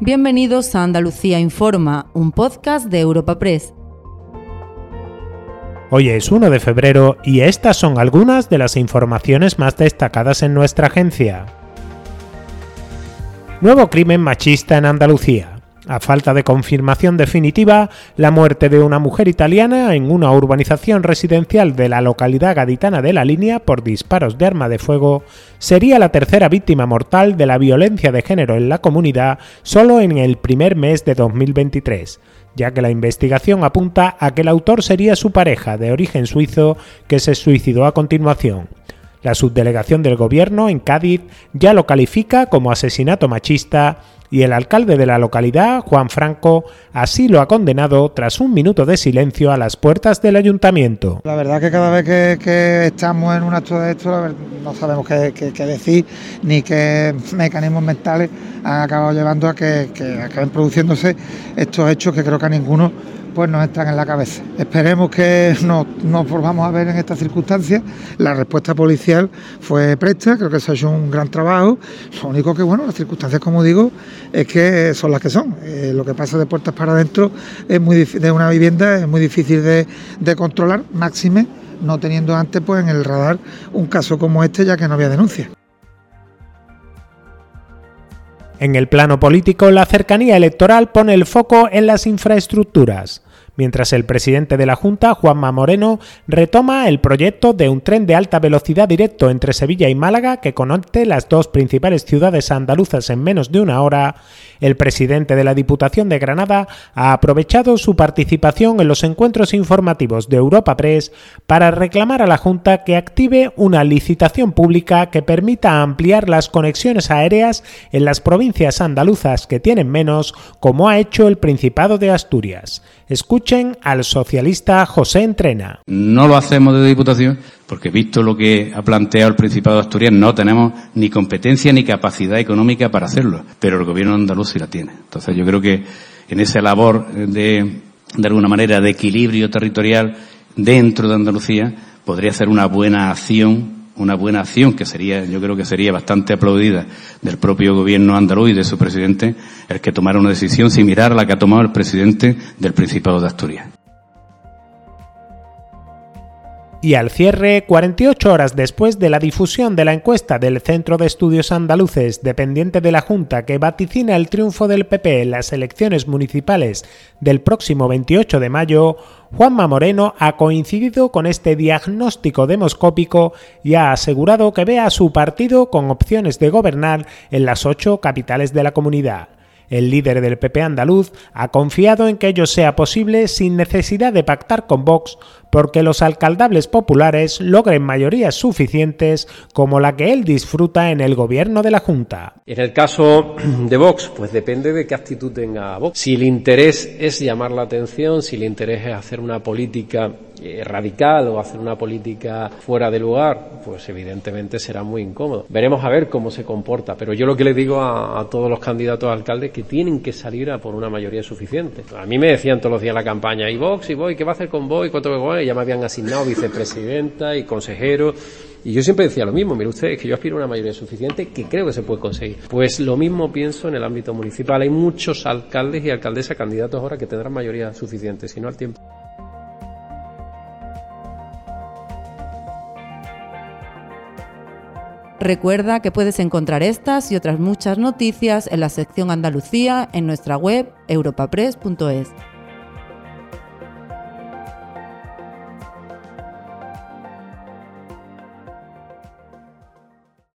Bienvenidos a Andalucía Informa, un podcast de Europa Press. Hoy es 1 de febrero y estas son algunas de las informaciones más destacadas en nuestra agencia. Nuevo crimen machista en Andalucía. A falta de confirmación definitiva, la muerte de una mujer italiana en una urbanización residencial de la localidad gaditana de La Línea por disparos de arma de fuego sería la tercera víctima mortal de la violencia de género en la comunidad solo en el primer mes de 2023 ya que la investigación apunta a que el autor sería su pareja de origen suizo que se suicidó a continuación. La subdelegación del gobierno en Cádiz ya lo califica como asesinato machista y el alcalde de la localidad, Juan Franco, así lo ha condenado tras un minuto de silencio a las puertas del ayuntamiento. La verdad que cada vez que, estamos en un acto de esto no sabemos qué, decir ni qué mecanismos mentales han acabado llevando a que, acaben produciéndose estos hechos que creo que a ninguno pues nos están en la cabeza. Esperemos que nos, nos volvamos a ver en estas circunstancias. La respuesta policial fue presta, creo que se ha hecho un gran trabajo. Lo único que, bueno, las circunstancias, como digo, es que son las que son. Eh, lo que pasa de puertas para adentro es muy de una vivienda es muy difícil de controlar, máxime no teniendo antes pues en el radar un caso como este ya que no había denuncia. En el plano político, la cercanía electoral pone el foco en las infraestructuras mientras el presidente de la Junta, Juanma Moreno, retoma el proyecto de un tren de alta velocidad directo entre Sevilla y Málaga que conecte las dos principales ciudades andaluzas en menos de una hora, el presidente de la Diputación de Granada ha aprovechado su participación en los encuentros informativos de Europa Press para reclamar a la Junta que active una licitación pública que permita ampliar las conexiones aéreas en las provincias andaluzas que tienen menos, como ha hecho el Principado de Asturias. Escuchen al socialista José Entrena. No lo hacemos de Diputación porque visto lo que ha planteado el Principado de Asturias, no tenemos ni competencia ni capacidad económica para hacerlo, pero el gobierno andaluz sí la tiene. Entonces yo creo que en esa labor de, de alguna manera, de equilibrio territorial dentro de Andalucía, podría ser una buena acción una buena acción que sería, yo creo que sería bastante aplaudida del propio gobierno andaluz y de su presidente, el que tomara una decisión similar a la que ha tomado el presidente del Principado de Asturias. Y al cierre, 48 horas después de la difusión de la encuesta del Centro de Estudios Andaluces dependiente de la Junta que vaticina el triunfo del PP en las elecciones municipales del próximo 28 de mayo, Juanma Moreno ha coincidido con este diagnóstico demoscópico y ha asegurado que ve a su partido con opciones de gobernar en las ocho capitales de la comunidad. El líder del PP andaluz ha confiado en que ello sea posible sin necesidad de pactar con Vox porque los alcaldables populares logren mayorías suficientes como la que él disfruta en el gobierno de la Junta. En el caso de Vox, pues depende de qué actitud tenga Vox. Si el interés es llamar la atención, si el interés es hacer una política eh, radical o hacer una política fuera de lugar, pues evidentemente será muy incómodo. Veremos a ver cómo se comporta, pero yo lo que le digo a, todos los candidatos a alcaldes que tienen que salir a por una mayoría suficiente. A mí me decían todos los días la campaña, ¿y Vox? ¿y voy? ¿Qué va a hacer con Vox? ¿Cuánto voy? ya me habían asignado vicepresidenta y consejero. Y yo siempre decía lo mismo, mire usted, que yo aspiro a una mayoría suficiente que creo que se puede conseguir. Pues lo mismo pienso en el ámbito municipal. Hay muchos alcaldes y alcaldesas candidatos ahora que tendrán mayoría suficiente, si no al tiempo. Recuerda que puedes encontrar estas y otras muchas noticias en la sección Andalucía en nuestra web europapress.es.